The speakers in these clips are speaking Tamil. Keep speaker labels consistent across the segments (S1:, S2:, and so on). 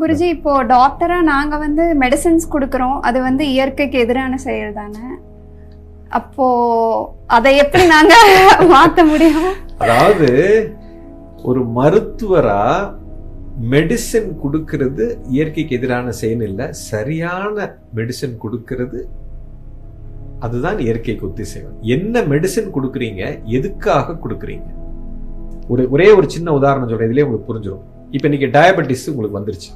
S1: குருஜி இப்போ டாக்டரா நாங்க வந்து மெடிசின்ஸ் கொடுக்கறோம். அது வந்து இயற்கைக்கு எதிரான செயல் தானே? அப்போ அதை எப்படி நாங்க மாத்த முடியும்?
S2: அதாவது ஒரு மருத்துவரா மெடிசின் கொடுக்கிறது இயற்கைக்கு எதிரான செயல் இல்லை. சரியான மெடிசின் கொடுக்கிறது அதுதான் இயற்கைக்கு ஒத்திசைவம் என்ன மெடிசின் கொடுக்குறீங்க எதுக்காக கொடுக்குறீங்க? ஒரு ஒரே ஒரு சின்ன உதாரணம் சொல்றேன். இதுலேயே உங்களுக்கு புரிஞ்சிடும் இப்போ இன்னைக்கு டயபெட்டிஸ் உங்களுக்கு வந்துருச்சு.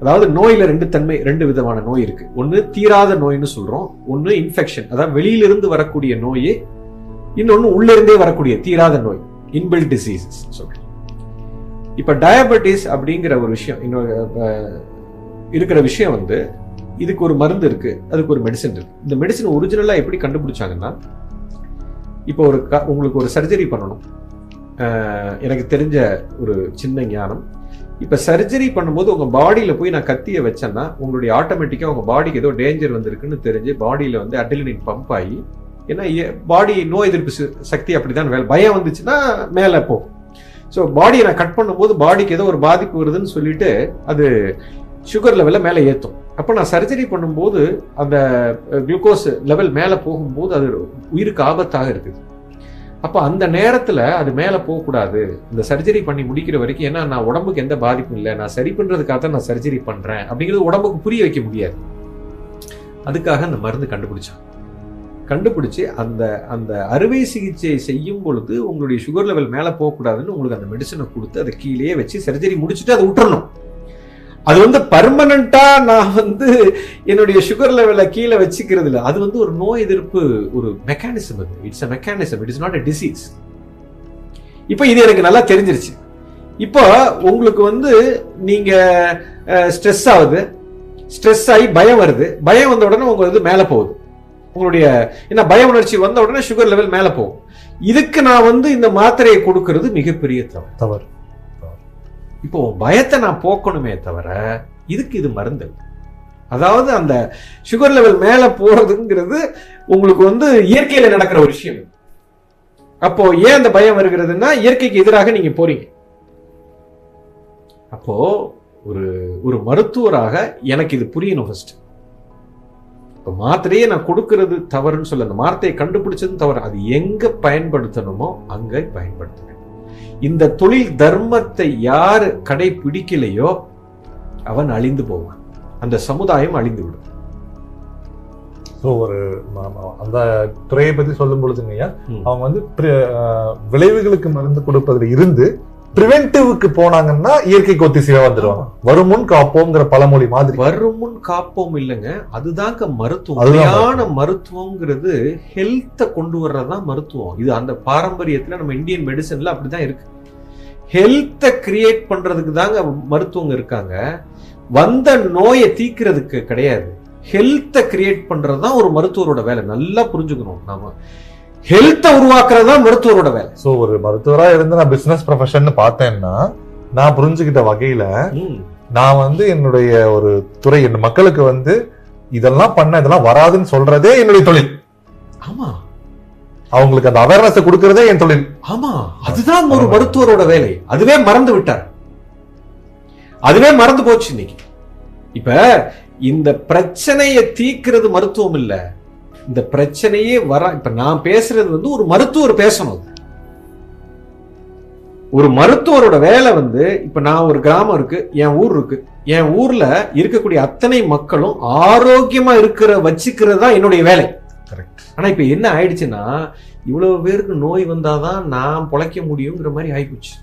S2: அதாவது நோயில ரெண்டு தன்மை ரெண்டு விதமான நோய் இருக்கு. ஒன்னு தீராத நோய்னு சொல்றோம். ஒன்னு இன்ஃபெக்ஷன் அதாவது வெளியிலிருந்து வரக்கூடிய நோய் இன்னொன்னு உள்ள இருந்தே வரக்கூடிய தீராத நோய் இன்பில் டிசீசஸ் சொல்றேன் இப்ப டயபெட்டிஸ் அப்படிங்கிற ஒரு விஷயம் இன்னொரு இருக்கிற விஷயம் வந்து இதுக்கு ஒரு மருந்து இருக்கு அதுக்கு ஒரு மெடிசன் இருக்கு. இந்த மெடிசன் ஒரிஜினலா எப்படி கண்டுபிடிச்சாங்கன்னா இப்போ ஒரு க- உங்களுக்கு ஒரு சர்ஜரி பண்ணணும். எனக்கு தெரிஞ்ச ஒரு சின்ன ஞானம். இப்போ சர்ஜரி பண்ணும்போது உங்கள் பாடியில் போய் நான் கத்தியை வச்சேன்னா உங்களுடைய ஆட்டோமேட்டிக்காக உங்கள் பாடிக்கு ஏதோ டேஞ்சர் வந்திருக்குன்னு தெரிஞ்சு பாடியில் வந்து அட்ரினலின் பம்ப் ஆகி ஏன்னா பாடி நோய் எதிர்ப்பு சக்தி அப்படிதான் வேலை பயம் வந்துச்சுன்னா மேலே போகும் ஸோ பாடியை நான் கட் பண்ணும்போது பாடிக்கு ஏதோ ஒரு பாதிப்பு வருதுன்னு சொல்லிட்டு அது சுகர் லெவலில் மேலே ஏற்றும் அப்போ நான் சர்ஜரி பண்ணும்போது அந்த குளுக்கோஸ் லெவல் மேலே போகும்போது அது உயிருக்கு ஆபத்தாக இருக்குது. அப்போ அந்த நேரத்தில் அது மேலே போகக்கூடாது. இந்த சர்ஜரி பண்ணி முடிக்கிற வரைக்கும் ஏன்னா நான் உடம்புக்கு எந்த பாதிப்பும் இல்லை. நான் சரி பண்ணுறதுக்காக தான் நான் சர்ஜரி பண்ணுறேன் அப்படிங்கிறது உடம்புக்கு புரிய வைக்க முடியாது. அதுக்காக அந்த மருந்து கண்டுபிடிச்சான். கண்டுபிடிச்சு அந்த அந்த அறுவை சிகிச்சை செய்யும் பொழுது உங்களுடைய சுகர் லெவல் மேலே போகக்கூடாதுன்னு உங்களுக்கு அந்த மெடிசனை கொடுத்து அதை கீழேயே வச்சு சர்ஜரி முடிச்சுட்டு அதை விட்டுறணும். அது வந்து பர்மனண்டா நான் வந்து என்னுடைய சுகர் லெவலை கீழே வச்சுக்கிறது இல்லை. அது வந்து ஒரு நோய் எதிர்ப்பு ஒரு மெக்கானிசம் அது. It's a mechanism it is not a disease இப்போ இது எனக்கு நல்லா தெரிஞ்சிருச்சு. இப்போ உங்களுக்கு வந்து நீங்க ஸ்ட்ரெஸ் ஆகுது. ஸ்ட்ரெஸ் ஆகி பயம் வருது. பயம் வந்த உடனே உங்க வந்து மேலே போகுது. உங்களுடைய என்ன பய உணர்ச்சி வந்த உடனே சுகர் லெவல் மேலே போகும். இதுக்கு நான் வந்து இந்த மாத்திரையை கொடுக்கறது மிகப்பெரிய தவறு.
S3: தவறு.
S2: இப்போ பயத்தை நான் போக்கணுமே தவிர இதுக்கு இது மருந்து அதாவது அந்த சுகர் லெவல் மேலே போறதுங்கிறது உங்களுக்கு வந்து இயற்கையில நடக்கிற ஒரு விஷயம் அப்போ ஏன் அந்த பயம் வருகிறதுன்னா இயற்கைக்கு எதிராக நீங்க போறீங்க. அப்போ ஒரு ஒரு மருத்துவராக எனக்கு இது புரியணும் ஃபர்ஸ்ட் இப்போ மாத்திரையே நான் கொடுக்கறது தவறுன்னு சொல்ல அந்த மாத்திரையை கண்டுபிடிச்சதும் தவறு. அது எங்க பயன்படுத்தணுமோ அங்க பயன்படுத்தணும் இந்த தொழில் தர்மத்தை யார் கடைபிடிக்கலையோ அவன் அழிந்து போவான் அந்த சமுதாயம் அழிந்து விடும்
S3: ஸோ ஒரு அந்த துறையை பத்தி சொல்லும் பொழுதுங்கய்யா. அவங்க வந்து விளைவுகளுக்கு மருந்து கொடுப்பதில் இருந்து பிரிவென்டிவ்க்கு போனாங்கன்னா இயற்கைக்கு ஒத்திசைவா வந்துருவாங்க வரும் முன் காப்போங்கிற பழமொழி மாதிரி.
S2: வரும் முன் காப்போம் இல்லைங்க. அதுதாங்க மருத்துவம். உண்மையான மருத்துவங்கிறது ஹெல்த்தை கொண்டு வர்றதுதான் மருத்துவம். இது அந்த பாரம்பரியத்துல நம்ம இந்தியன் மெடிசன்ல அப்படிதான் இருக்கு. ஹெல்த்தை கிரியேட் பண்றதுக்கு தாங்க மருத்துவங்க இருக்காங்க. வந்த நோயை தீக்கிறதுக்கு கிடையாது. ஹெல்த்தை கிரியேட் பண்றது தான் ஒரு மருத்துவரோட வேலை. நல்லா புரிஞ்சுக்கணும். நாம ஹெல்த்தை உருவாக்குறது தான் மருத்துவரோட வேலை.
S3: சோ ஒரு மருத்துவரா இருந்து நான் பிசினஸ் ப்ரொஃபஷன் பார்த்தேன்னா நான் புரிஞ்சுக்கிட்ட வகையில. நான் வந்து என்னுடைய ஒரு துறை என் மக்களுக்கு வந்து இதெல்லாம் பண்ண இதெல்லாம் வராதுன்னு சொல்றதே என்னுடைய தொழில்.
S2: ஆமா.
S3: அவங்களுக்கு அந்த அவேர்னஸ் கொடுக்கறதே என் தொழில்.
S2: ஆமா. அதுதான் ஒரு மருத்துவரோட வேலை. அதுவே மறந்து விட்டார். அதுவே மறந்து போச்சு இன்னைக்கு. இப்ப இந்த பிரச்சனையை தீக்கிறது மருத்துவம் இல்ல. இந்த பிரச்சனையே வர இப்ப நான் பேசுறது வந்து ஒரு மருத்துவர் பேசணும். ஒரு மருத்துவரோட வேலை வந்து இப்ப நான் ஒரு கிராமம் இருக்கு என் ஊர் இருக்கு. என் ஊர்ல இருக்கக்கூடிய அத்தனை மக்களும் ஆரோக்கியமா இருக்கிற வச்சுக்கிறது தான் என்னுடைய வேலை.
S3: கரெக்ட்
S2: ஆனா இப்ப என்ன ஆயிடுச்சுன்னா இவ்வளவு பேருக்கு நோய் வந்தாதான் நான் பொழைக்க முடியுங்கிற மாதிரி ஆயிப்போச்சு.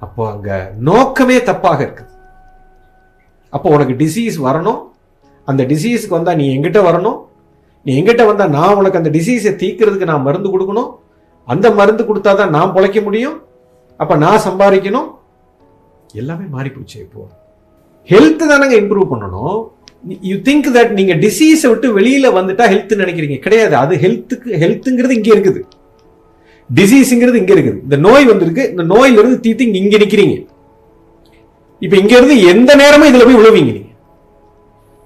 S2: அப்போ அங்க நோக்கமே தப்பாக இருக்குது அப்போ உனக்கு டிசீஸ் வரணும். அந்த டிசீஸ்க்கு வந்தா நீ எங்கிட்ட வரணும். நீ எங்கிட்ட வந்தால் நான் உனக்கு அந்த டிசீஸை தீக்கிறதுக்கு நான் மருந்து கொடுக்கணும்? அந்த மருந்து கொடுத்தா தான் நான் பிழைக்க முடியும்? அப்போ நான் சம்பாதிக்கணும்? எல்லாமே மாறி போச்சு இப்போ. ஹெல்த் தானங்க இம்ப்ரூவ் பண்ணணும். யூ திங்க் தட் நீங்கள் டிசீஸை விட்டு வெளியில் வந்துட்டா ஹெல்த் நினைக்கிறீங்க. கிடையாது. அது ஹெல்த்துக்கு ஹெல்த்துங்கிறது இங்கே இருக்குது. டிசீஸுங்கிறது இங்கே இருக்குது. இந்த நோய் வந்திருக்கு. இந்த நோயிலிருந்து தீர்த்து இங்கே நிற்கிறீங்க இப்போ இங்கேருந்து இருந்து எந்த நேரமும் இதில் போய் விழுவீங்க நீங்கள்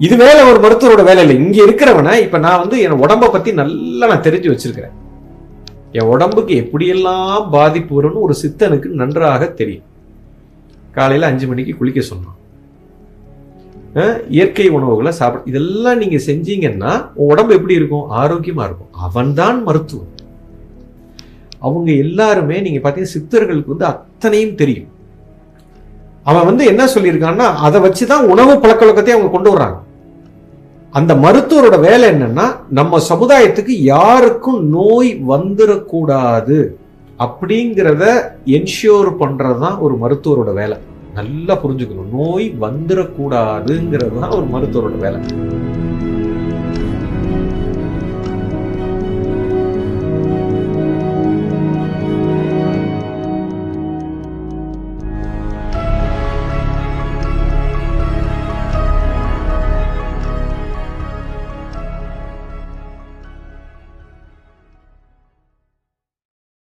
S2: இது வேலை ஒரு மருத்துவரோட வேலை இல்லை. இங்க இருக்கிறவன இப்ப நான் வந்து என் உடம்ப பத்தி நல்லா நான் தெரிஞ்சு வச்சிருக்கிறேன். என் உடம்புக்கு எப்படியெல்லாம் பாதிப்பு வரும்னு ஒரு சித்தனுக்கு நன்றாக தெரியும். காலையில அஞ்சு மணிக்கு குளிக்க சொன்னான். இயற்கை உணவுகளை சாப்பிட இதெல்லாம் நீங்க செஞ்சீங்கன்னா உடம்பு எப்படி இருக்கும்? ஆரோக்கியமா இருக்கும். அவன்தான் மருத்துவம் அவங்க எல்லாருமே நீங்க பாத்தீங்கன்னா சித்தர்களுக்கு வந்து அத்தனையும் தெரியும். அவன் வந்து என்ன சொல்லியிருக்கான்னா அதை வச்சுதான் உணவு பழக்க வழக்கத்தை அவங்க கொண்டு வர்றாங்க. அந்த மருத்துவரோட வேலை என்னன்னா நம்ம சமுதாயத்துக்கு யாருக்கும் நோய் வந்துடக்கூடாது அப்படிங்கிறத என்ஷோர் பண்ணுறது தான் ஒரு மருத்துவரோட வேலை. நல்லா புரிஞ்சுக்கணும். நோய் வந்துடக்கூடாதுங்கிறது தான் ஒரு மருத்துவரோட வேலை.